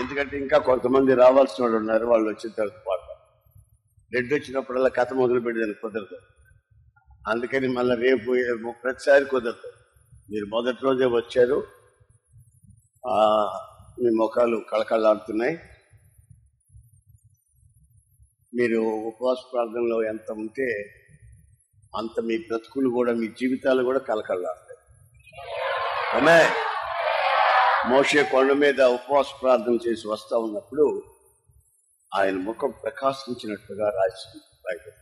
ఎందుకంటే ఇంకా కొంతమంది రావాల్సిన వాళ్ళు ఉన్నారు వాళ్ళు వచ్చిన తర్వాత పాడతారు రెడ్ వచ్చినప్పుడల్లా కథ మొదలు పెట్టేదాన్ని కుదరదు. అందుకని మళ్ళీ రేపు ప్రతిసారి కుదరదు. మీరు మొదటి రోజే వచ్చారు. మీ ముఖాలు కళకళలాడుతున్నాయి. మీరు ఉపవాస ప్రార్థనలో ఎంత ఉంటే అంత మీ బ్రతుకులు కూడా మీ జీవితాలు కూడా కలకల్లాడతాయి అమ్మాయి మోషే కొండ మీద ఉపవాస ప్రార్థన చేసి వస్తా ఉన్నప్పుడు ఆయన ముఖం ప్రకాశించినట్టుగా రాసింది బైబిల్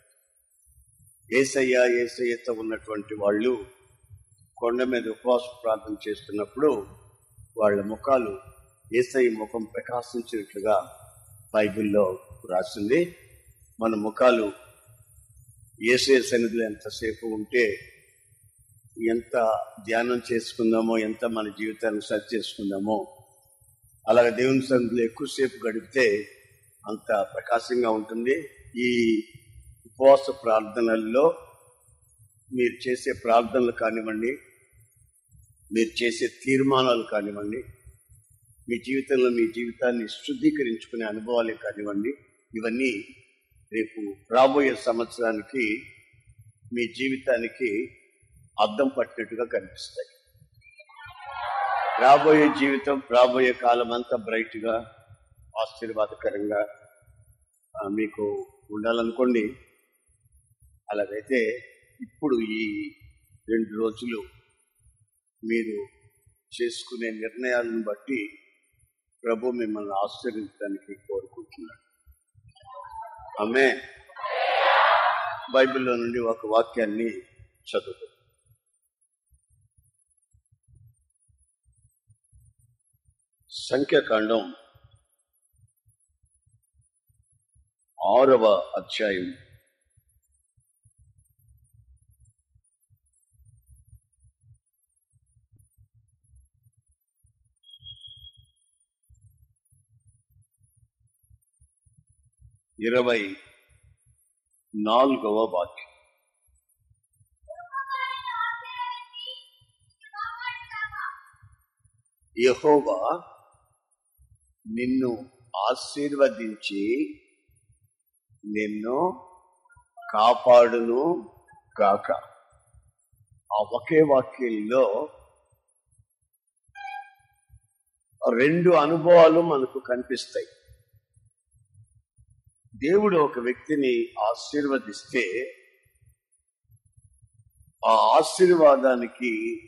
ఏసయ్య ఏసయ్యతో ఉన్నటువంటి వాళ్ళు కొండ మీద ఉపవాస ప్రార్థన చేస్తున్నప్పుడు వాళ్ళ ముఖాలు ఏసయ్య ముఖం ప్రకాశించినట్లుగా బైబిల్లో రాసింది. మన ముఖాలు ఏసే సన్నిధిలో ఎంతసేపు ఉంటే ఎంత ధ్యానం చేసుకుందామో ఎంత మన జీవితాన్ని సరి చేసుకుందామో అలాగే దేవుని సన్నిధిలో ఎక్కువసేపు గడిపితే అంత ప్రకాశంగా ఉంటుంది. ఈ ఉపవాస ప్రార్థనల్లో మీరు చేసే ప్రార్థనలు కానివ్వండి మీరు చేసే తీర్మానాలు కానివ్వండి మీ జీవితంలో మీ జీవితాన్ని శుద్ధీకరించుకునే అనుభవాలే కానివ్వండి ఇవన్నీ రేపు రాబోయే సంవత్సరానికి మీ జీవితానికి అద్దం పట్టినట్టుగా కనిపిస్తాయి. రాబోయే జీవితం రాబోయే కాలం అంతా బ్రైట్గా ఆశీర్వాదకరంగా మీకు ఉండాలనుకోండి. అలాగైతే ఇప్పుడు ఈ రెండు రోజులు మీరు చేసుకునే నిర్ణయాలను బట్టి ప్రభు మిమ్మల్ని ఆశీర్వదించడానికి కోరుకుంటున్నాడు ఆమె బైబిల్లో నుండి ఒక వాక్యాన్ని చదువు. సంఖ్యాకాండం ఆరవ అధ్యాయం ఇరవై నాలుగవ వాక్యం యెహోవా నిన్ను ఆశీర్వదించి నిన్ను కాపాడును గాక. ఆ ఒకే వాక్యంలో రెండు అనుభవాలు మనకు కనిపిస్తాయి. దేవుడు ఒక వ్యక్తిని ఆశీర్వదిస్తే ఆ ఆశీర్వాదానికి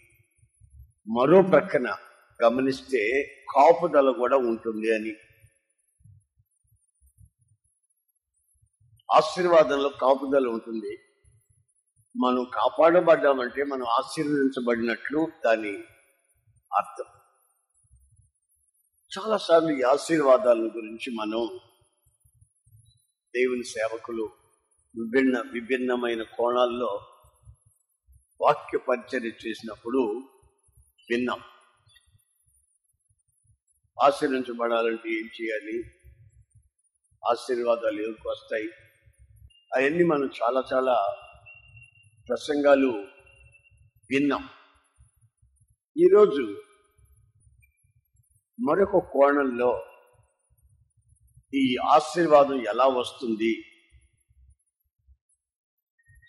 మరో ప్రక్కన గమనిస్తే కాపుదల కూడా ఉంటుంది అని. ఆశీర్వాదంలో కాపుదల ఉంటుంది. మనం కాపాడబడ్డామంటే మనం ఆశీర్వదించబడినట్లు దాని అర్థం. చాలాసార్లు ఈ ఆశీర్వాదాల గురించి మనం దేవుని సేవకులు విభిన్న విభిన్నమైన కోణాల్లో వాక్య పరిచర్య చేసినప్పుడు విన్నాం. ఆశీర్వించబడాలంటే ఏం చేయాలి? ఆశీర్వాదాలు ఎవరికి వస్తాయి? అవన్నీ మనం చాలా చాలా ప్రసంగాలు విన్నాం. ఈరోజు మరొక కోణంలో ఈ ఆశీర్వాదం ఎలా వస్తుంది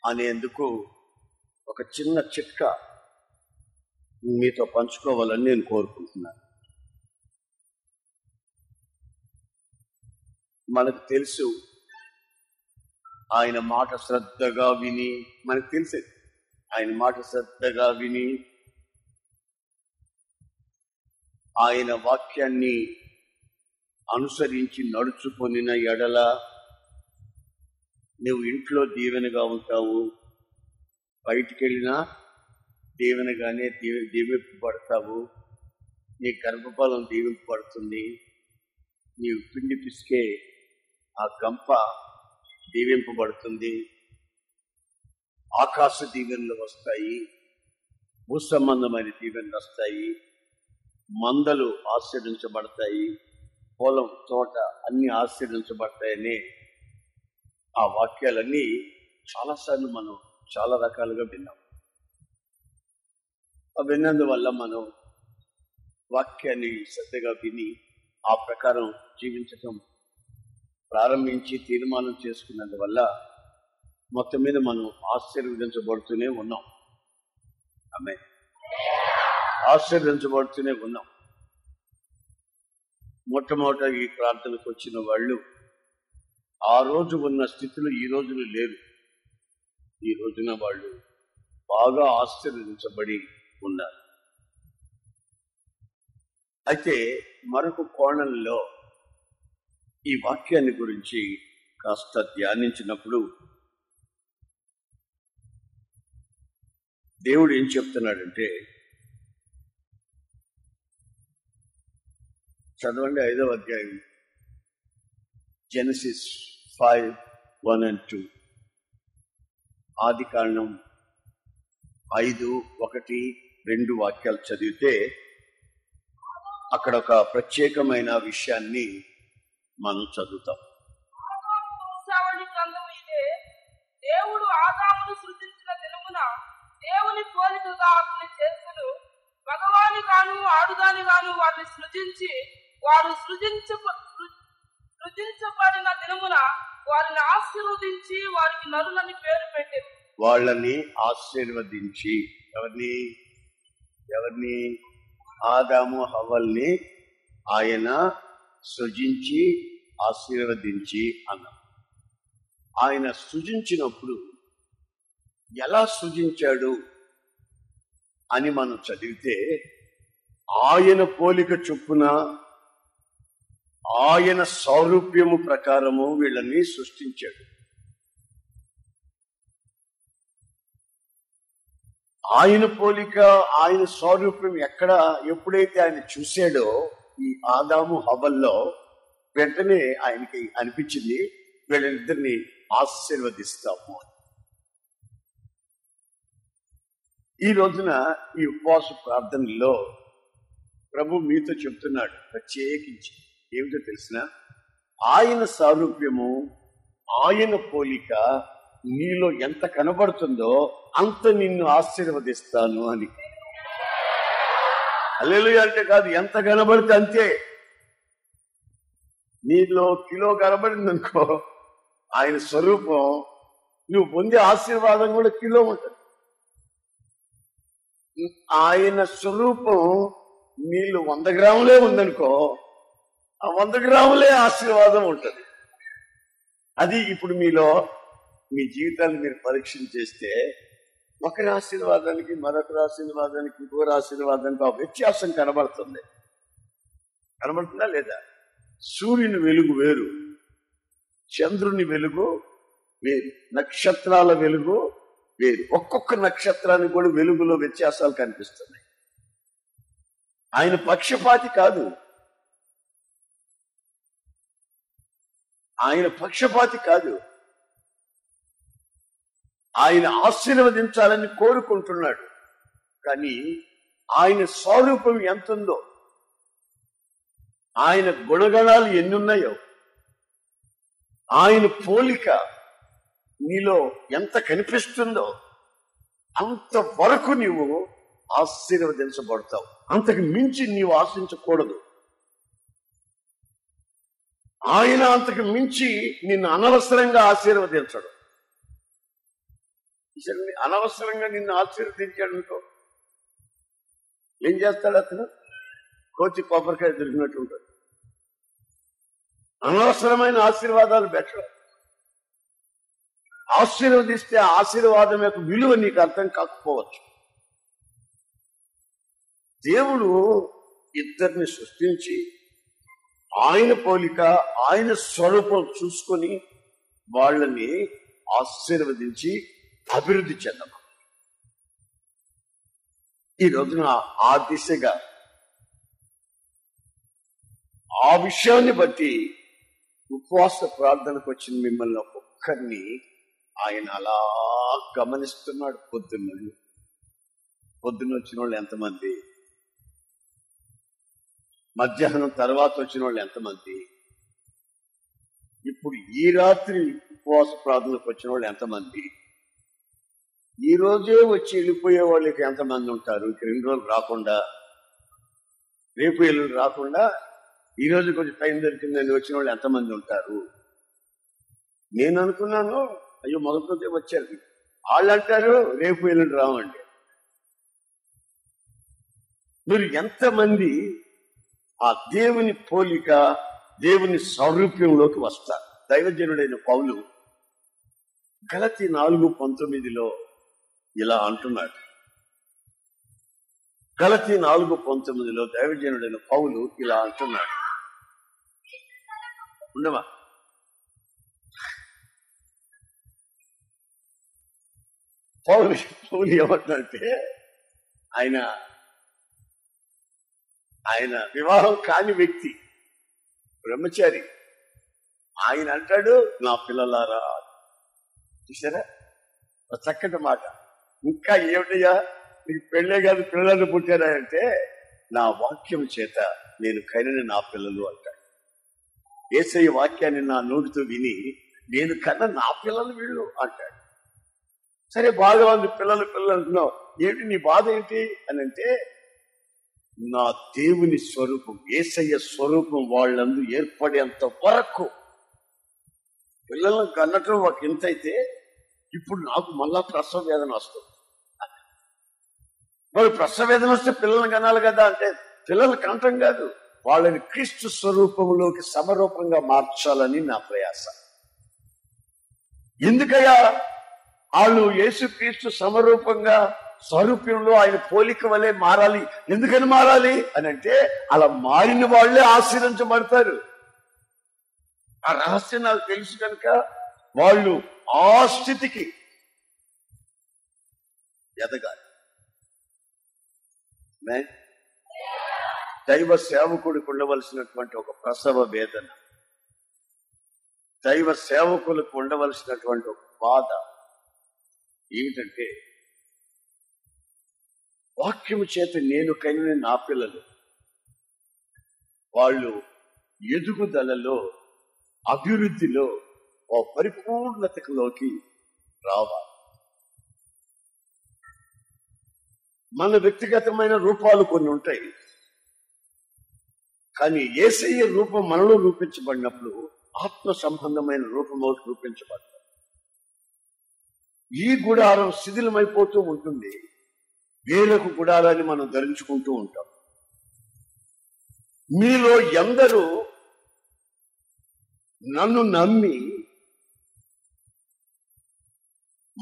అనేందుకు ఒక చిన్న చిట్కా మీతో పంచుకోవాలని నేను కోరుకుంటున్నాను. మనకు తెలుసు. ఆయన మాట శ్రద్ధగా విని మనకు తెలుసు. ఆయన మాట శ్రద్ధగా విని ఆయన వాక్యాన్ని అనుసరించి నడుచుకొనిన ఎడల నువ్వు ఇంట్లో దీవెనగా ఉంటావు. బయటికి వెళ్ళినా దీవెనగానే దీవె దీవింపబడతావు. నీ గర్భఫలం దీవింపబడుతుంది. నీవు పిండి పిసికే ఆ గంప దీవింపబడుతుంది. ఆకాశ దీవెనలు వస్తాయి. భూ సంబంధమైన దీవెనలు వస్తాయి. మందలు ఆశ్రయించబడతాయి. పొలం తోట అన్ని ఆశీర్వించబడతాయని ఆ వాక్యాలన్నీ చాలాసార్లు మనం చాలా రకాలుగా విన్నాం. ఆ విన్నందువల్ల మనం వాక్యాన్ని శ్రద్ధగా విని ఆ ప్రకారం జీవించటం ప్రారంభించి తీర్మానం చేసుకున్నందువల్ల మొత్తం మీద మనం ఆశీర్వదించబడుతూనే ఉన్నాం. ఆమె ఆశీర్వదించబడుతూనే ఉన్నాం. మొట్టమొదట ఈ ప్రార్థనకు వచ్చిన వాళ్ళు ఆ రోజు ఉన్న స్థితిలో ఈ రోజున లేరు. ఈ రోజున వాళ్ళు బాగా ఆశీర్వదించబడి ఉన్నారు. అయితే మరొక కోణంలో ఈ వాక్యాన్ని గురించి కాస్త ధ్యానించినప్పుడు దేవుడు ఏం చెప్తున్నాడంటే చదవండి ఐదవ అధ్యాయం Genesis five one and two ఆది కారణం ఐదు ఒకటి రెండు వాక్యాలు చదివితే అక్కడ ఒక ప్రత్యేకమైన విషయాన్ని మనం చదువుతాం. దేవుడు ఆదామును సృజించిన దినమున దేవుని పోలికగా అతని చేసుకును మగవాని గాను వారిని సృజించి వారు సృజించ సృజించబడిన దినమున వారిని ఆశీర్వదించి వారికి నరులని పేరు పెట్టారు వాళ్ళని ఆశీర్వదించి ఎవరిని? ఎవరిని? ఆదాము హవల్ని ఆయన సృజించి ఆశీర్వదించి అన్నారు ఆయన సృజించినప్పుడు ఎలా సృజించాడు అని మనం చదివితే ఆయన పోలిక చొప్పున ఆయన సౌరూప్యము ప్రకారము వీళ్ళని సృష్టించాడు. ఆయన పోలిక ఆయన స్వరూపం ఎక్కడ ఎప్పుడైతే ఆయన చూశాడో ఈ ఆదాము హవల్లో వెంటనే ఆయనకి అనిపించింది వీళ్ళిద్దరిని ఆశీర్వదిస్తాము. ఈ రోజున ఈ ఉపవాస ప్రార్థనలో ప్రభు మీతో చెప్తున్నాడు ప్రత్యేకించి. ఏమిటో తెలిసిన? ఆయన సారూప్యము ఆయన పోలిక నీలో ఎంత కనబడుతుందో అంత నిన్ను ఆశీర్వదిస్తాను అని. అల్లెలు అంటే కాదు ఎంత కనబడితే అంతే. నీలో కిలో కనబడింది అనుకో ఆయన స్వరూపం నువ్వు పొందే ఆశీర్వాదం కూడా కిలో ఉంటుంది. ఆయన స్వరూపం నీళ్ళు వంద గ్రాములే ఉందనుకో ఆ వంద గ్రాములే ఆశీర్వాదం ఉంటుంది. అది ఇప్పుడు మీలో మీ జీవితాన్ని మీరు పరీక్షలు చేస్తే ఒకరి ఆశీర్వాదానికి మరొకరి ఆశీర్వాదానికి ఇంకొకరి ఆశీర్వాదానికి ఆ వ్యత్యాసం కనబడుతుంది. కనబడుతుందా లేదా? సూర్యుని వెలుగు వేరు. చంద్రుని వెలుగు వేరు. నక్షత్రాల వెలుగు వేరు. ఒక్కొక్క నక్షత్రానికి కూడా వెలుగులో వ్యత్యాసాలు కనిపిస్తున్నాయి. ఆయన పక్షపాతి కాదు. ఆయన పక్షపాతి కాదు. ఆయన ఆశీర్వదించాలని కోరుకుంటున్నాడు. కానీ ఆయన స్వరూపం ఎంత ఉందో ఆయన గుణగణాలు ఎన్నున్నాయో? ఆయన పోలిక నీలో ఎంత కనిపిస్తుందో? అంత వరకు నీవు ఆశీర్వదించబడతావు. అంతకు మించి నీవు ఆశించకూడదు. ఆయన అంతకు మించి నిన్ను అనవసరంగా ఆశీర్వదించడు. అనవసరంగా నిన్ను ఆశీర్వదించాడు అనుకో ఏం చేస్తాడు అతను? కోతి కొబ్బరికాయ దొరికినట్టు ఉంటాడు. అనవసరమైన ఆశీర్వాదాలు బెటర్ ఆశీర్వదిస్తే ఆశీర్వాదం యొక్క విలువ నీకు అర్థం కాకపోవచ్చు. దేవుడు ఇద్దరిని సృష్టించి ఆయన పోలిక ఆయన స్వరూపం చూసుకొని వాళ్ళని ఆశీర్వదించి అభివృద్ధి చెందము? ఈ రోజున ఆ దిశగా ఆ విషయాన్ని బట్టి ఉపవాస ప్రార్థనకు వచ్చిన మిమ్మల్ని ఒక్కొక్కరిని ఆయన అలా గమనిస్తున్నాడు పొద్దున్న పొద్దున్న వచ్చిన వాళ్ళు ఎంతమంది? మధ్యాహ్నం తర్వాత వచ్చిన వాళ్ళు ఎంతమంది? ఇప్పుడు ఈ రాత్రి ఉపవాస ప్రార్థనకు వచ్చిన వాళ్ళు ఎంతమంది? ఈ రోజే వచ్చి వెళ్ళిపోయే వాళ్ళకి ఎంతమంది ఉంటారు? ఇంక రెండు రోజులు రాకుండా? రేపు ఎల్లుండి రాకుండా ఈ రోజు కొంచెం టైం దొరికిందని వచ్చిన వాళ్ళు ఎంతమంది ఉంటారు? నేను అనుకున్నాను అయ్యో మొదటి వచ్చారు. వాళ్ళు అంటారు రేపు ఎల్లుండి రావండి. మీరు ఎంతమంది ఆ దేవుని పోలిక దేవుని సౌరూప్యంలోకి వస్తారు? దైవజనుడైన పౌలు గలతి నాలుగు పంతొమ్మిదిలో ఇలా అంటున్నాడు. గలతి నాలుగు పంతొమ్మిదిలో దైవజనుడైన పౌలు ఇలా అంటున్నాడు. ఉండమా? పౌలు పౌలు ఏమంటే ఆయన ఆయన వివాహం కాని వ్యక్తి బ్రహ్మచారి. ఆయన అంటాడు నా పిల్లలారా చూసారా చక్కటి మాట. ఇంకా ఏమిటయ్యా నీకు పెళ్ళే కాదు పిల్లలు పుట్టారా అంటే నా వాక్యం చేత నేను కనిన నా పిల్లలు అంటాడు. ఏసై వాక్యాన్ని నా నోటితో విని నేను కన్న నా పిల్లలు వీళ్ళు అంటాడు. సరే బాగా ఉంది పిల్లలు పిల్లలు అంటున్నావు. ఏమిటి నీ బాధ ఏంటి? అని అంటే నా దేవుని స్వరూపం ఏసయ్య స్వరూపం వాళ్ళందు ఏర్పడేంత వరకు పిల్లలను కన్నటం ఒక ఇంత అయితే ఇప్పుడు నాకు మళ్ళా ప్రసవ వేదన వస్తుంది. మరి ప్రసవేదన వస్తే పిల్లల్ని కనాలి కదా అంటే పిల్లలు కంటం కాదు. వాళ్ళని క్రీస్తు స్వరూపంలోకి సమరూపంగా మార్చాలని నా ప్రయాస. ఎందుకయ్యా? వాళ్ళు యేసు క్రీస్తు సమరూపంగా స్వరూప్యంలో ఆయన పోలిక వలె మారాలి. ఎందుకని మారాలి? అని అంటే అలా మారిన వాళ్ళే ఆశీర్వించబడతారు ఆ రహస్యం నాకు తెలుసు కనుక వాళ్ళు ఆ స్థితికి ఎదగాలి. దైవ సేవకుడికి ఉండవలసినటువంటి ఒక ప్రసవ వేదన. దైవ సేవకులకు ఉండవలసినటువంటి ఒక బాధ ఏమిటంటే వాక్యము చేత నేను కనిన నా పిల్లలు వాళ్ళు ఎదుగుదలలో అభివృద్ధిలో ఓ పరిపూర్ణతలోకి రావాలి. మన వ్యక్తిగతమైన రూపాలు కొన్ని ఉంటాయి. కానీ ఏసయ్య రూపం మనలో రూపించబడినప్పుడు ఆత్మ సంబంధమైన రూపంలో రూపించబడతాం. ఈ గుడారం శిథిలమైపోతూ ఉంటుంది. వేలకు గుడారాన్ని మనం ధరించుకుంటూ ఉంటాం. మీలో ఎందరూ నన్ను నమ్మి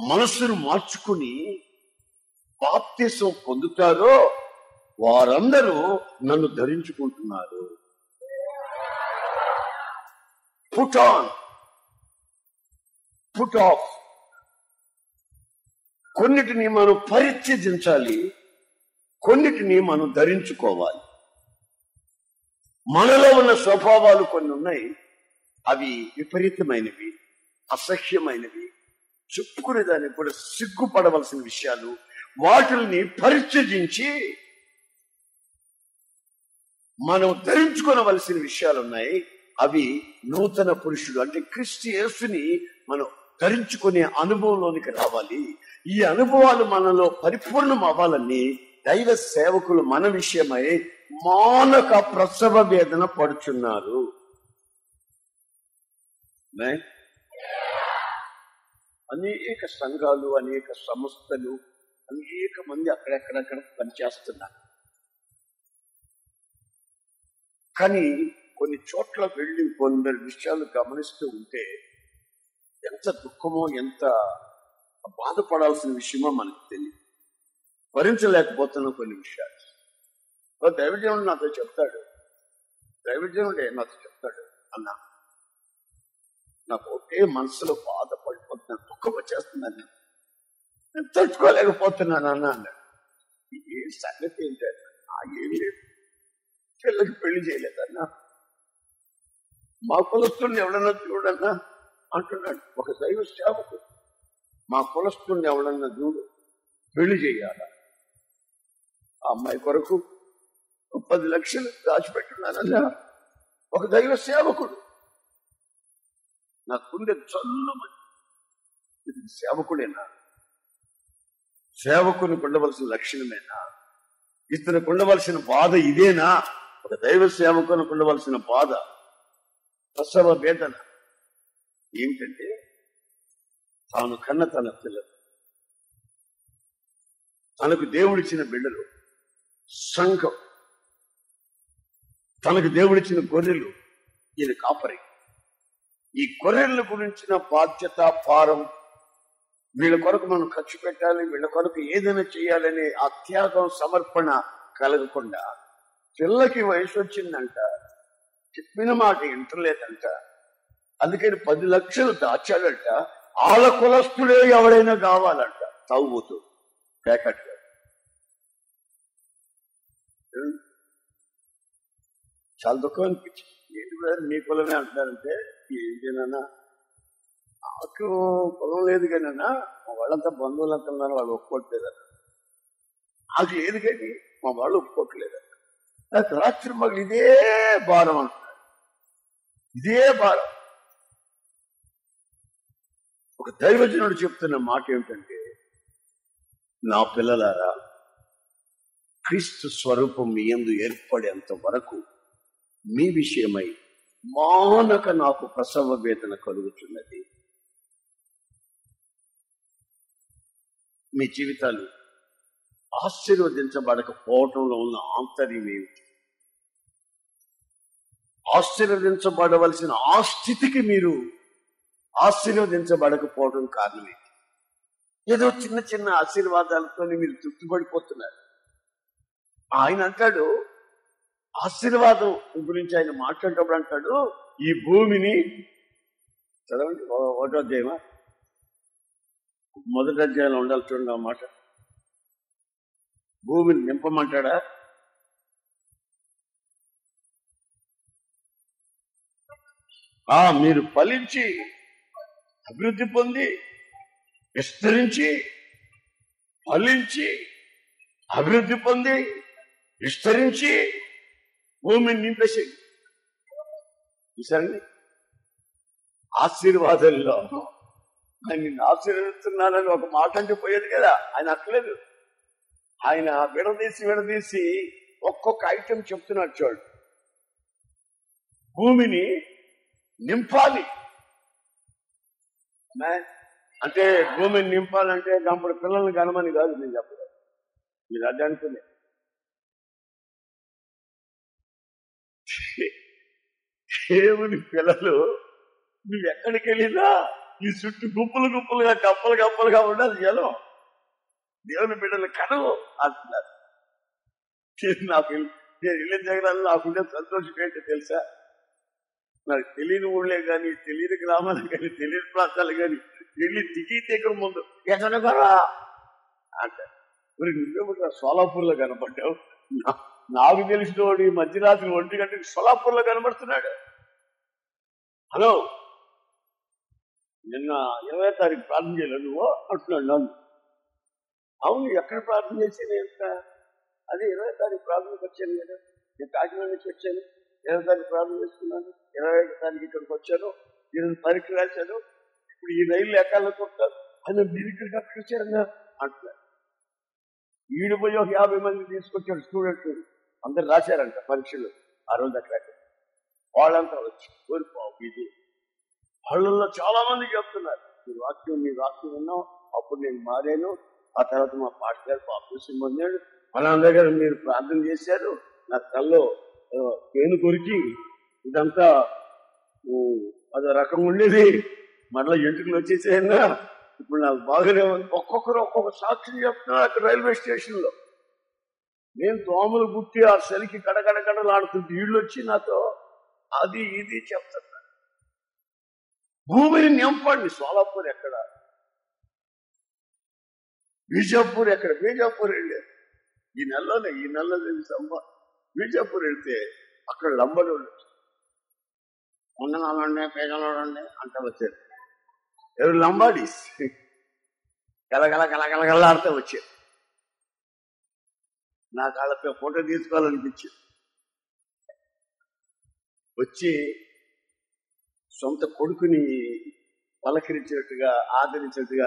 మనస్సును మార్చుకుని బాప్తిసం పొందుతారో వారందరూ నన్ను ధరించుకుంటున్నారు. పుట్ ఆన్ పుట్ ఆఫ్ కొన్నిటిని మనం పరిత్యజించాలి కొన్నిటిని మనం ధరించుకోవాలి. మనలో ఉన్న స్వభావాలు కొన్ని ఉన్నాయి అవి విపరీతమైనవి అసహ్యమైనవి. చెప్పుకునే దానికి కూడా సిగ్గుపడవలసిన విషయాలు వాటిని పరిత్యజించి మనం ధరించుకోనవలసిన విషయాలు ఉన్నాయి అవి నూతన పురుషుడు అంటే క్రిస్టి యేసుని మనం ధరించుకునే అనుభవంలోనికి రావాలి. ఈ అనుభవాలు మనలో పరిపూర్ణం అవ్వాలని దైవ సేవకులు మన విషయమై మానక ప్రసవ వేదన పడుచున్నారు. అనేక సంఘాలు అనేక సంస్థలు అనేక మంది అక్కడెక్కడక్కడ పనిచేస్తున్నారు. కానీ కొన్ని చోట్ల వెళ్ళి కొందరు విషయాలు గమనిస్తూ ఉంటే ఎంత దుఃఖమో ఎంత బాధపడాల్సిన విషయమో మనకు తెలియదు. భరించలేకపోతున్న కొన్ని విషయాలు. ఓ దైవజనుడు నాతో చెప్తాడు. దైవజనుడే నాతో చెప్తాడు. అన్నా నాకు ఒకే మనసులో బాధపడిపోతున్నాను దుఃఖం వచ్చేస్తున్నాను నేను. తట్టుకోలేకపోతున్నాను అన్న అన్నాడు. ఏ సంగతి ఏంటంటే ఆ లేదు. పిల్లకి పెళ్ళి చేయలేదన్నా మా కులస్తుని ఎవడన్నా చూడన్నా? అంటున్నాడు. ఒక దైవ సేవకుడు. మా కులస్తుని ఎవడన్నా చూడు పెళ్ళి చేయాల? ఆ అమ్మాయి కొరకు పది లక్షలు దాచిపెట్టున్నానన్నా ఒక దైవ సేవకుడు. నా గుండె చల్లుమని సేవకుడేనా? సేవకునికి ఉండవలసిన లక్షణమేనా? ఇతనికి ఉండవలసిన బాధ ఇదేనా? ఒక దైవ సేవకునికి ఉండవలసిన బాధ. ప్రసవ వేదన. ఏంటంటే తాను కన్న తన పిల్లలు. తనకు దేవుడిచ్చిన బిడ్డలు సంఘం. తనకు దేవుడిచ్చిన గొర్రెలు. ఈయన కాపరి. ఈ గొర్రెల గురించిన బాధ్యత పారం వీళ్ళ కొరకు మనం ఖర్చు పెట్టాలి వీళ్ళ కొరకు ఏదైనా చేయాలనే అత్యాగం సమర్పణ కలగకుండా పిల్లకి వయసు వచ్చిందంట చెప్పిన మాట ఇంటర్లేదంట అందుకని పది లక్షలు దాచాడంట ఆల కులస్తుడే ఎవడైనా కావాలంట తాగుబోతూ ప్యాకెట్. చాలా దుఃఖం అనిపించింది. ఏంటి మీ కులమే అంటున్నారంటే ఏంటేనన్నా నాకు పొలం లేదు కానీ అన్న మా వాళ్ళంతా బంధువులంతా ఉన్నారు వాళ్ళు ఒప్పుకోవట్లేదన్న నాకు లేదు కానీ మా వాళ్ళు ఒప్పుకోవట్లేదన్న నాకు రాత్రి మగలు ఇదే భారం అంటున్నారు. ఇదే భారం. ఒక దైవజనుడు చెప్తున్న మాట ఏమిటంటే నా పిల్లలారా క్రీస్తు స్వరూపం మీ ఎందు ఏర్పడేంత వరకు మీ విషయమై మానక నాకు ప్రసవ వేదన కలుగుతున్నది. మీ జీవితాలు ఆశీర్వదించబడకపోవటంలో ఉన్న ఆంతర్యం ఏమిటి? ఆశీర్వదించబడవలసిన ఆ స్థితికి మీరు ఆశీర్వదించబడకపోవడం కారణమేంటి? ఏదో చిన్న చిన్న ఆశీర్వాదాలతో మీరు తృప్తిపడిపోతున్నారు. ఆయన అంటాడు ఆశీర్వాదం గురించి ఆయన మాట్లాడేటప్పుడు అంటాడు ఈ భూమిని చదవండి ఒకటో అధ్యాయమా? మొదటి అధ్యాయంలో ఉండాలి చూడండి ఆ మాట. భూమిని నింపమంటాడా? ఆ మీరు ఫలించి అభివృద్ధి పొంది విస్తరించి ఫలించి అభివృద్ధి పొంది విస్తరించి భూమిని నింపేసి. చూసారండి ఆశీర్వాదంలో. నిన్ను ఆశీర్వదిస్తున్నానని ఒక మాట అంటే పోయేది కదా. ఆయన అట్లేదు ఆయన విడదీసి విడదీసి ఒక్కొక్క ఐటెం చెప్తున్నాడు చూడు. భూమిని నింపాలి. అంటే భూమిని నింపాలంటే గంపడి పిల్లల్ని గనమని కాదు నేను చెప్పలేదు. మీరు అదే అనుకునే. దేవుని పిల్లలు నువ్వు ఎక్కడికి వెళ్ళినా ఈ చుట్టూ గుప్పులు గుప్పులుగా కప్పలు కప్పలుగా ఉండాలి జనం. దేవుని బిడ్డలు కడవు అంటున్నారు నాకు నేను వెళ్ళిన దగ్గర నాకుండే సంతోషం ఏంటో తెలుసా? నాకు తెలియని ఊళ్ళే కానీ తెలియని గ్రామాలు కానీ తెలియని ప్రాంతాలు కానీ వెళ్ళి దిగి దగ్గర ముందు ఎక్కడ గొడవ అంటారు మరి నువ్వేమిట్రా సోలాపూర్లో కనపడ్డావు. నాకు తెలిసిన వాడు ఈ మధ్యరాత్రి ఒంటి గంటకి సోలాపూర్లో కనబడుతున్నాడు. హలో నిన్న ఇరవై తారీఖు ప్రార్థన చేయలేదు నువ్వు అంటున్నాడు నన్ను. అవును ఎక్కడ ప్రార్థన చేసాను ఎంత? అది ఇరవై తారీఖు ప్రార్థనకు వచ్చాను కదా. నేను కాకినాడ నుంచి వచ్చాను. ఇరవై తారీఖు ప్రార్థన చేస్తున్నాను. ఇరవై ఐదు తారీఖు ఇక్కడికి వచ్చాను. ఈరోజు పరీక్ష రాశాను. ఇప్పుడు ఈ రైలు ఎక్కాలనుకుంటాను అని మీరు ఇక్కడికి అక్కడ వచ్చారన్నా అంటున్నాడు. ఈడు పోయి ఒక యాభై మంది తీసుకొచ్చాడు స్టూడెంట్ అందరు రాశారంట పరీక్షలు. ఆ రోజు అక్కడ వాళ్ళంతా వచ్చి కోరిపోవు ఇది హళ్ళల్లో చాలా మంది చెప్తున్నారు ఈ వాక్యం మీ వాక్యం విన్నాం అప్పుడు నేను మారాను ఆ తర్వాత మా పాట గారు పాపేసి పొందాడు మన దగ్గర మీరు ప్రార్థన చేశారు నా కళ్ళు పేను కొరికి ఇదంతా అదో రకం ఉండేది మరలా ఎంటుకులు వచ్చేసాయన్నా ఇప్పుడు నాకు బాగానే ఉంది. ఒక్కొక్కరు ఒక్కొక్క సాక్షి చెప్తున్నారు అక్కడ రైల్వే స్టేషన్లో నేను దోమలు గుట్టి ఆ సెలికి కడగడ కడలాడుతుంటే వీళ్ళు వచ్చి నాతో అది ఇది చెప్తాను భూమిని నింపండి. సోలాపూర్ ఎక్కడ? బీజాపూర్ ఎక్కడ? బీజాపూర్ వెళ్ళారు ఈ నెలలోనే ఈ నెలలో తెలుసమ్మా బీజాపూర్ వెళ్తే అక్కడ లంబడి ఉండనాలండి పేదలండి అంట వచ్చారు. ఎవరు లంబాడీస్? గలగల గలగలగలాడుతూ వచ్చారు. నా కాళ్ళపై ఫోటో తీసుకోవాలనిపించింది. వచ్చి సొంత కొడుకుని పలకరించినట్టుగా ఆదరించినట్టుగా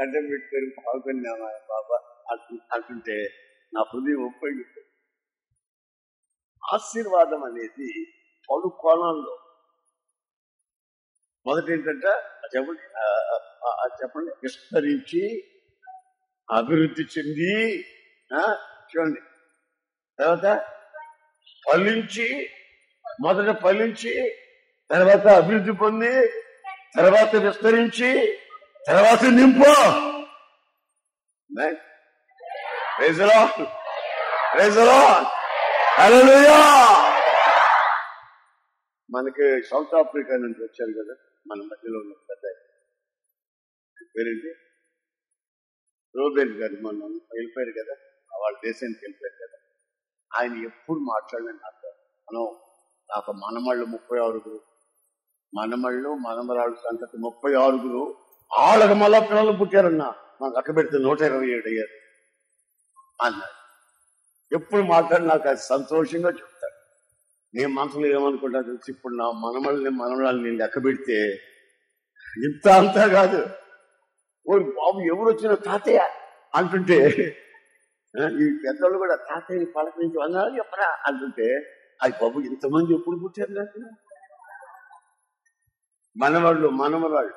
గడ్డం పెట్టుకొని పాల్గొన్నామా బాబా అంటు- అంటుంటే నా హృదయం ఒప్పండి. ఆశీర్వాదం అనేది పలు కోణాల్లో. మొదటి ఏంటంటే చెప్పండి చెప్పండి. విస్తరించి అభివృద్ధి చెంది ఆ, చూడండి. తర్వాత ఫలించి మొదట ఫలించి తర్వాత అభివృద్ధి పొంది తర్వాత విస్తరించి తర్వాత నింపు. ప్రైజలో ప్రైజలో మనకి సౌత్ ఆఫ్రికా నుంచి వచ్చారు కదా మన మధ్యలో ఉన్న పెద్ద పేరేంటి? రోబెన్ గారు మొన్న వెళ్ళిపోయారు కదా వాళ్ళ దేశానికి వెళ్ళిపోయారు కదా. ఆయన ఎప్పుడు మాట్లాడలేదు నాతో మనం నాకు మనమళ్ళు ముప్పై ఆరుగురు మనమళ్ళు మనమరాళ్ళు సంతతి ముప్పై ఆరుగురు ఆళ్ళకు మళ్ళా పిల్లలు పుట్టారన్న. మనకు అక్క పెడితే నూట ఇరవై ఏడు అయ్యారు. అన్నాడు ఎప్పుడు మాట్లాడి నాకు అది సంతోషంగా చెప్తాడు నేను మనసులో ఏమనుకుంటా తెలిసి? ఇప్పుడు నా మనమల్ని మనమరాళ్ళని నేను లెక్క పెడితే ఇంత అంతా కాదు. ఓ బాబు ఎవరు వచ్చిన తాతయ్య? అంటుంటే ఈ పెద్దోళ్ళు కూడా తాతయ్యని పలకరించి అన్నారు చెప్పరా? అంటుంటే అది బాబు ఇంతమంది ఎప్పుడు పుట్టారు నాకు మనవాళ్ళు మనమరాళ్ళు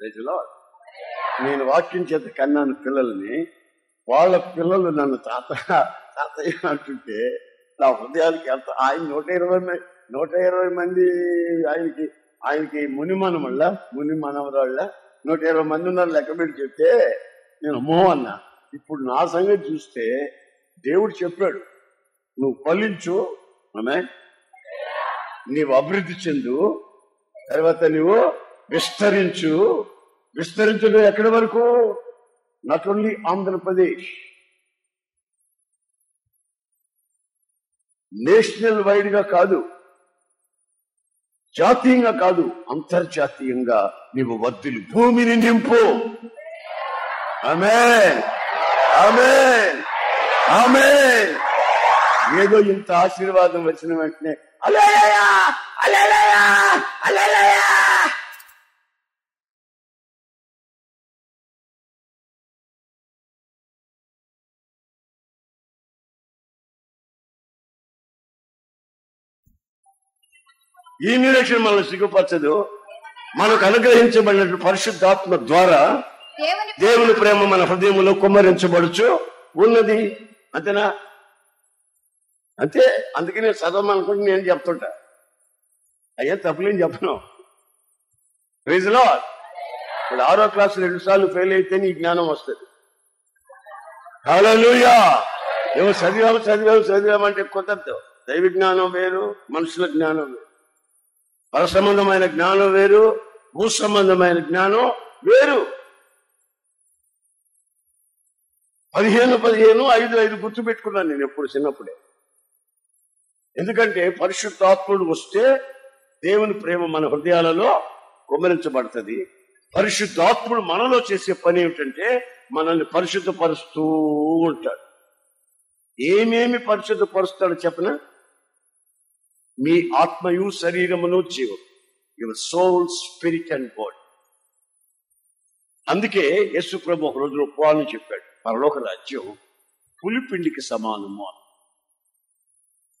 రైతులో నేను వాక్యం చేత కన్నాను పిల్లల్ని. వాళ్ళ పిల్లలు నన్ను తాత తాతయ్య అంటుంటే నా హృదయానికి ఎంత ఆయన నూట ఇరవై మంది నూట ఇరవై మంది ఆయనకి ఆయనకి ముని మనమళ్ళ ముని మనవరాళ్ళ నూట ఇరవై మంది ఉన్నారు లెక్క పెట్టి చెప్తే నేను అమ్మో అన్నా. ఇప్పుడు నా సంగతి చూస్తే దేవుడు చెప్పాడు నువ్వు ఫలించు ఆమె నీవు అభివృద్ధి చెందు తర్వాత నువ్వు విస్తరించు. విస్తరించడం ఎక్కడి వరకు? Not only Andhra Pradesh. నేషనల్ వైడ్గా కాదు జాతీయంగా కాదు అంతర్జాతీయంగా నీవు వద్దులు భూమిని నింపు. ఆమె ఆమె ఆమె ఏదో ఇంత ఆశీర్వాదం వచ్చిన వెంటనే ఈ నిరీక్షణ మనల్ని సిగ్గుపరచదు. మనకు అనుగ్రహించబడిన పరిశుద్ధాత్మ ద్వారా దేవుని దేవుని ప్రేమ మన హృదయంలో కుమ్మరించబడుచు ఉన్నది. అంతేనా? అంతే. అందుకే నేను చదవమనుకుంటే నేను చెప్తుంటా. అయ్యా తప్పులేని చెప్పను. రీజన్ ఇప్పుడు ఆరో క్లాస్ రెండు సార్లు ఫెయిల్ అయితే నీ జ్ఞానం వస్తుంది. హల్లెలూయా ఏమో చదివాము చదివాము చదివామంటే కుదరదు దైవ జ్ఞానం వేరు మనుషుల జ్ఞానం వేరు. పర సంబంధమైన జ్ఞానం వేరు భూ సంబంధమైన జ్ఞానం వేరు. పదిహేను పదిహేను ఐదు ఐదు గుర్తు పెట్టుకున్నాను నేను ఎప్పుడు చిన్నప్పుడే. ఎందుకంటే పరిశుద్ధాత్ముడు వస్తే దేవుని ప్రేమ మన హృదయాలలో కుమరించబడుతుంది పరిశుద్ధాత్ముడు మనలో చేసే పని ఏమిటంటే మనల్ని పరిశుద్ధపరుస్తూ ఉంటాడు. ఏమేమి పరిశుద్ధపరుస్తాడో చెప్పన? మీ ఆత్మయు శరీరమును జీవం. Your soul spirit and body అందుకే యేసు ప్రభు ఒక రోజు ఉపవాన్ని చెప్పాడు. పరలోక రాజ్యం పులిపిండికి సమానము అని.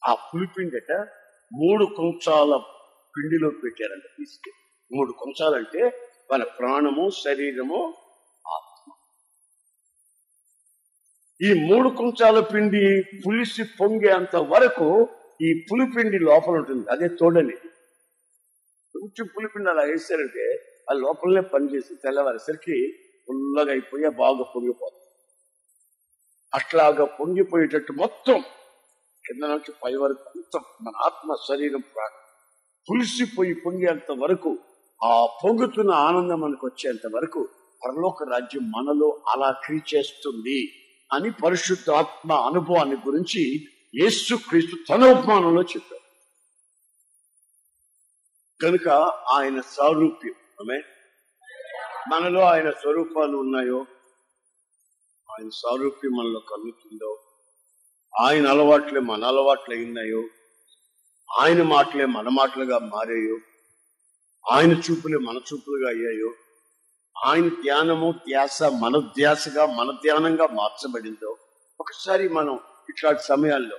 ఆ పులిపిండి మూడు కొంచాల పిండిలో పెట్టారంట తీసుకెళ్ళి మూడు కొంచాలంటే మన ప్రాణము శరీరము ఆత్మ. ఈ మూడు కొంచాల పిండి పులిసి పొంగేంత వరకు ఈ పులిపిండి లోపల ఉంటుంది. అదే తోడని. కొంచెం పులిపిండి అలా వేస్తారంటే ఆ లోపలనే పనిచేసి తెల్లవారేసరికి ఫుల్లగా అయిపోయి బాగా పొంగిపోతుంది. అట్లాగా పొంగిపోయేటట్టు మొత్తం కింద నుంచి పై వరకు మొత్తం మన ఆత్మ శరీరం ప్రాణం పులిసిపోయి పొంగేంత వరకు ఆ పొంగుతున్న ఆనందం మనకు వచ్చేంత వరకు పరలోక రాజ్యం మనలో అలా క్రీచేస్తుంది అని పరిశుద్ధ ఆత్మ అనుభవాన్ని గురించి యేసు క్రీస్తు తన ఉపమానంలో చెప్పారు కనుక ఆయన సారూప్యం. ఆమె మనలో ఆయన స్వరూపాలు ఉన్నాయో ఆయన సారూప్యం మనలో కలుగుతుందో ఆయన అలవాట్లే మన అలవాట్లు అయినాయో? ఆయన మాటలే మన మాటలుగా మారాయో? ఆయన చూపులే మన చూపులుగా అయ్యాయో? ఆయన ధ్యానము ధ్యాస మన ధ్యాసగా మన ధ్యానంగా మార్చబడిందో? ఒకసారి మనం ఇట్లాంటి సమయాల్లో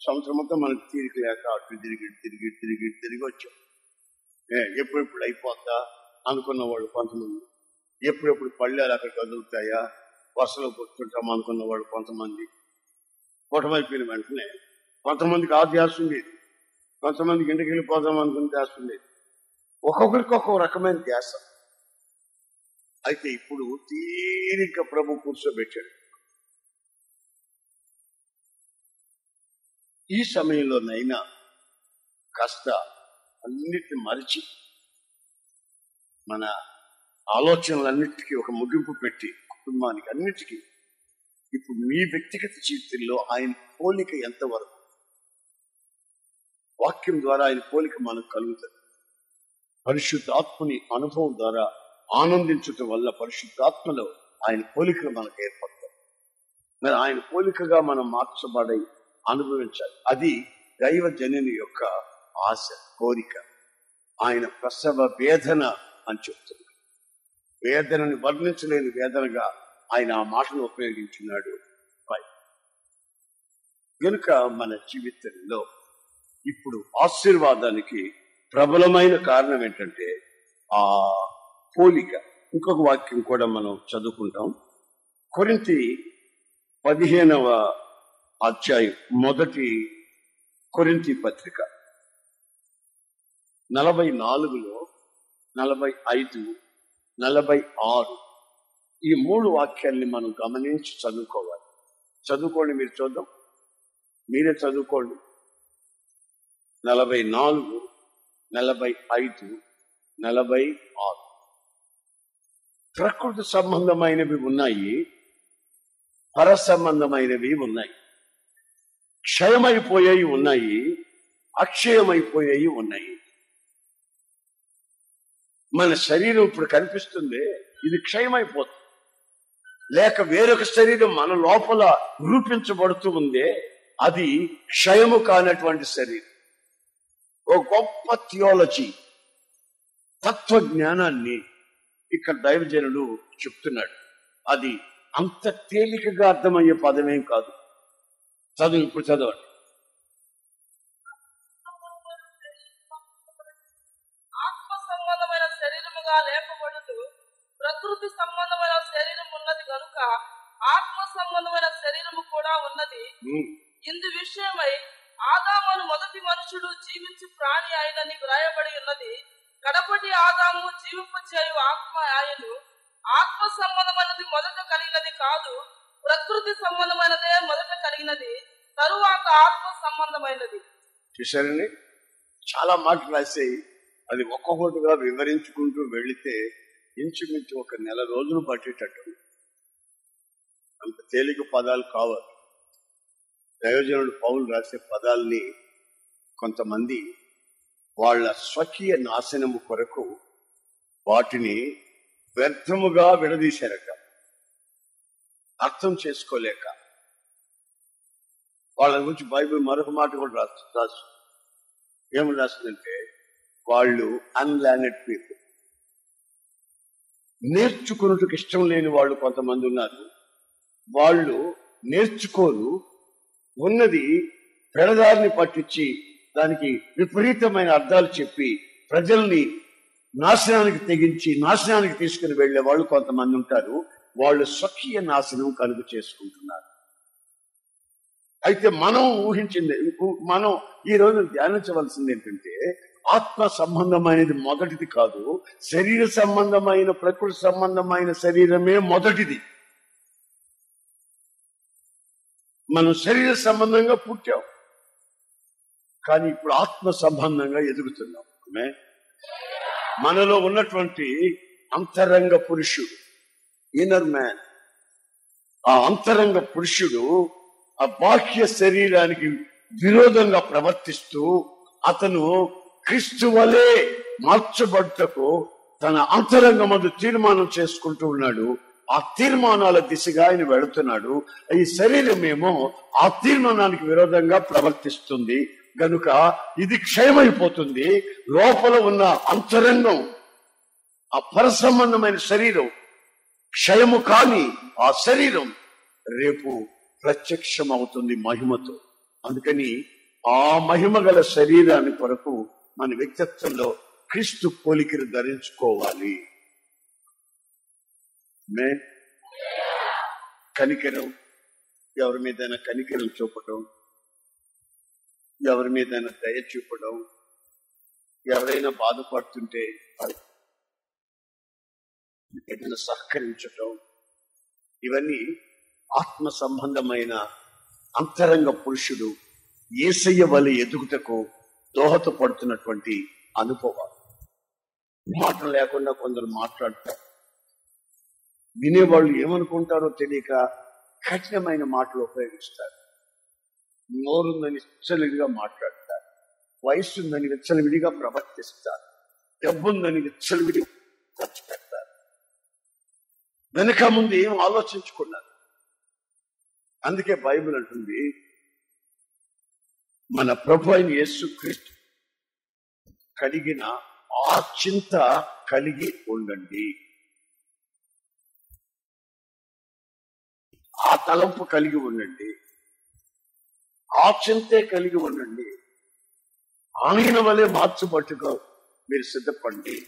సంవత్సరం అంతా మనకు తీరిక లేక అటు తిరిగి తిరిగి తిరిగి తిరిగి వచ్చాం. ఏ ఎప్పుడెప్పుడు అయిపోద్దా అనుకున్న వాళ్ళు కొంతమంది. ఎప్పుడెప్పుడు పళ్ళాలు అక్కడ కదులుతాయా? వరుసలో కూర్చుంటాం అనుకున్న వాళ్ళు కొంతమంది. కూటమైపోయిన వెంటనే కొంతమందికి ఆ ధ్యాస ఉండేది. కొంతమందికి ఇంటికి వెళ్ళిపోదాం అనుకుని ధ్యాస ఉండేది. ఒక్కొక్కరికి ఒక్కొక్క రకమైన ధ్యాస. అయితే ఇప్పుడు తీరిక ప్రభు కూర్చోబెట్టాడు. ఈ సమయంలోనైనా కాస్త అన్నిటిని మరిచి మన ఆలోచనలన్నిటికీ ఒక ముగింపు పెట్టి కుటుంబానికి అన్నిటికీ ఇప్పుడు మీ వ్యక్తిగత జీవితంలో ఆయన పోలిక ఎంతవరకు? వాక్యం ద్వారా ఆయన పోలిక మనకు కలుగుతుంది. పరిశుద్ధాత్మని అనుభవం ద్వారా ఆనందించటం వల్ల పరిశుద్ధాత్మలో ఆయన పోలికలు మనకు ఏర్పడతాయి మరి ఆయన పోలికగా మనం మార్చబడి అనుభవించాలి. అది దైవ జనని యొక్క ఆశ కోరిక. ఆయన ప్రసవ వేదన అని చెప్తున్నారు వేదనని వర్ణించలేని వేదనగా ఆయన ఆ మాటను ఉపయోగించున్నాడు పై కనుక మన జీవితంలో ఇప్పుడు ఆశీర్వాదానికి ప్రబలమైన కారణం ఏంటంటే ఆ పోలిక. ఇంకొక వాక్యం కూడా మనం చదువుకుంటాం. కొరింతి పదిహేనవ అధ్యాయం మొదటి కొరింతి పత్రిక. నలభై నాలుగులో నలభై ఐదు నలభై ఆరు. ఈ మూడు వాక్యాల్ని మనం గమనించి చదువుకోవాలి. చదువుకోండి మీరు చూద్దాం. మీరే చదువుకోండి. నలభై నాలుగు నలభై ఐదు నలభై ఆరు. ప్రకృతి సంబంధమైనవి ఉన్నాయి పర సంబంధమైనవి ఉన్నాయి. క్షయమైపోయాయి ఉన్నాయి అక్షయమైపోయాయి ఉన్నాయి. మన శరీరం ఇప్పుడు కనిపిస్తుంది ఇది క్షయమైపోతుంది. లేక వేరొక శరీరం మన లోపల రూపించబడుతూ ఉందే అది క్షయము కానటువంటి శరీరం. ఓ గొప్ప థియాలజీ తత్వజ్ఞానాన్ని ఇక్కడ దైవజనుడు చెప్తున్నాడు. అది అంత తేలికగా అర్థమయ్యే పదమేం కాదు. చదువు ఇప్పుడు చదవండి. ఆత్మ సంబంధమైన శరీరము కూడా ఉన్నది. ఇందు విషయమై ఆదామును మొదటి మనుషుడు జీవించు ప్రాణి అయినని వ్రాయబడి ఉన్నది. కడపటి ఆదాము జీవింపు చేయు ఆత్మ ఆయను. ఆత్మ సంబంధమైనది మొదట కలిగినది కాదు ప్రకృతి సంబంధమైనదే మొదట కలిగినది. తరువాత ఆత్మ సంబంధమైనది చూశారండి చాలా మాటలు రాసాయి అది ఒక్కొక్కటిగా వివరించుకుంటూ వెళితే ఇంచుమించు ఒక నెల రోజులు పట్టేటట్టు. అంత తేలిక పదాలు కావాలి ప్రయోజనుడు పౌలు రాసే పదాల్ని కొంతమంది వాళ్ళ స్వకీయ నాశనము కొరకు వాటిని వ్యర్థముగా విడదీశారట. అర్థం చేసుకోలేక. వాళ్ళ గురించి బైబిల్ మరొక మాట కూడా రాసు రాసు. ఏమి రాస్తుందంటే వాళ్ళు అన్లానెడ్ పీపుల్ నేర్చుకున్నట్టుకు ఇష్టం లేని వాళ్ళు కొంతమంది ఉన్నారు. వాళ్ళు నేర్చుకోరు ఉన్నది పెడదారిని పట్టించి దానికి విపరీతమైన అర్థాలు చెప్పి ప్రజల్ని నాశనానికి తెగించి నాశనానికి తీసుకుని వెళ్ళే వాళ్ళు కొంతమంది ఉంటారు. వాళ్ళు స్వకీయ నాశనం కలుగు చేసుకుంటున్నారు. అయితే మనం ఊహించింది మనం ఈ రోజు ధ్యానించవలసింది ఏంటంటే ఆత్మ సంబంధమైనది మొదటిది కాదు శరీర సంబంధమైన ప్రకృతి సంబంధమైన శరీరమే మొదటిది. మనం శరీర సంబంధంగా పుట్టాం. కానీ ఇప్పుడు ఆత్మ సంబంధంగా ఎదుగుతున్నాం. మనలో ఉన్నటువంటి అంతరంగ పురుషుడు ఇన్నర్ మ్యాన్ ఆ అంతరంగ పురుషుడు ఆ బాహ్య శరీరానికి విరోధంగా ప్రవర్తిస్తూ అతను క్రిస్తు వలె మార్చబడ్డకు తన అంతరంగమందు తీర్మానం చేసుకుంటూ ఉన్నాడు. ఆ తీర్మానాల దిశగా ఆయన వెళుతున్నాడు. ఈ శరీరం ఏమో ఆ తీర్మానానికి విరోధంగా ప్రవర్తిస్తుంది. గనుక ఇది క్షయమైపోతుంది. లోపల ఉన్న అంతరంగం ఆ పరసంబంధమైన శరీరం క్షయము కాని ఆ శరీరం రేపు ప్రత్యక్షం అవుతుంది మహిమతో. అందుకని ఆ మహిమ గల శరీరాన్ని కొరకు మన వ్యక్తిత్వంలో క్రీస్తు పోలికను ధరించుకోవాలి. మే కనికరం. ఎవరి మీదైనా కనికరం చూపటం ఎవరి మీదైనా దయ చూపడం ఎవరైనా బాధపడుతుంటే ఏదైనా సహకరించటం ఇవన్నీ ఆత్మ సంబంధమైన అంతరంగ పురుషుడు ఏసయ్య వల్ల ఎదుగుటకు దోహదపడుతున్నటువంటి అనుభవాలు. మాటలు లేకుండా కొందరు మాట్లాడతారు. వినేవాళ్ళు ఏమనుకుంటారో తెలియక కఠినమైన మాటలు ఉపయోగిస్తారు. నోరుందని విచ్చలవిడిగా మాట్లాడతారు. వయసు ఉందని విచ్చలవిడిగా ప్రవర్తిస్తారు. డబ్బుందని విచ్చలవిడి ఖర్చు పెడతారు వెనక ముందు ఏం ఆలోచించుకున్నారు? అందుకే బైబిల్ అంటుంది మన ప్రభు అయిన యేసు క్రీస్తు కలిగిన ఆ చింత కలిగి ఉండండి. ఆ తలంపు కలిగి ఉండండి. ఆ చింతే కలిగి ఉండండి. ఆయన వలె మార్చుబట్టుగా మీరు సిద్ధపడండి.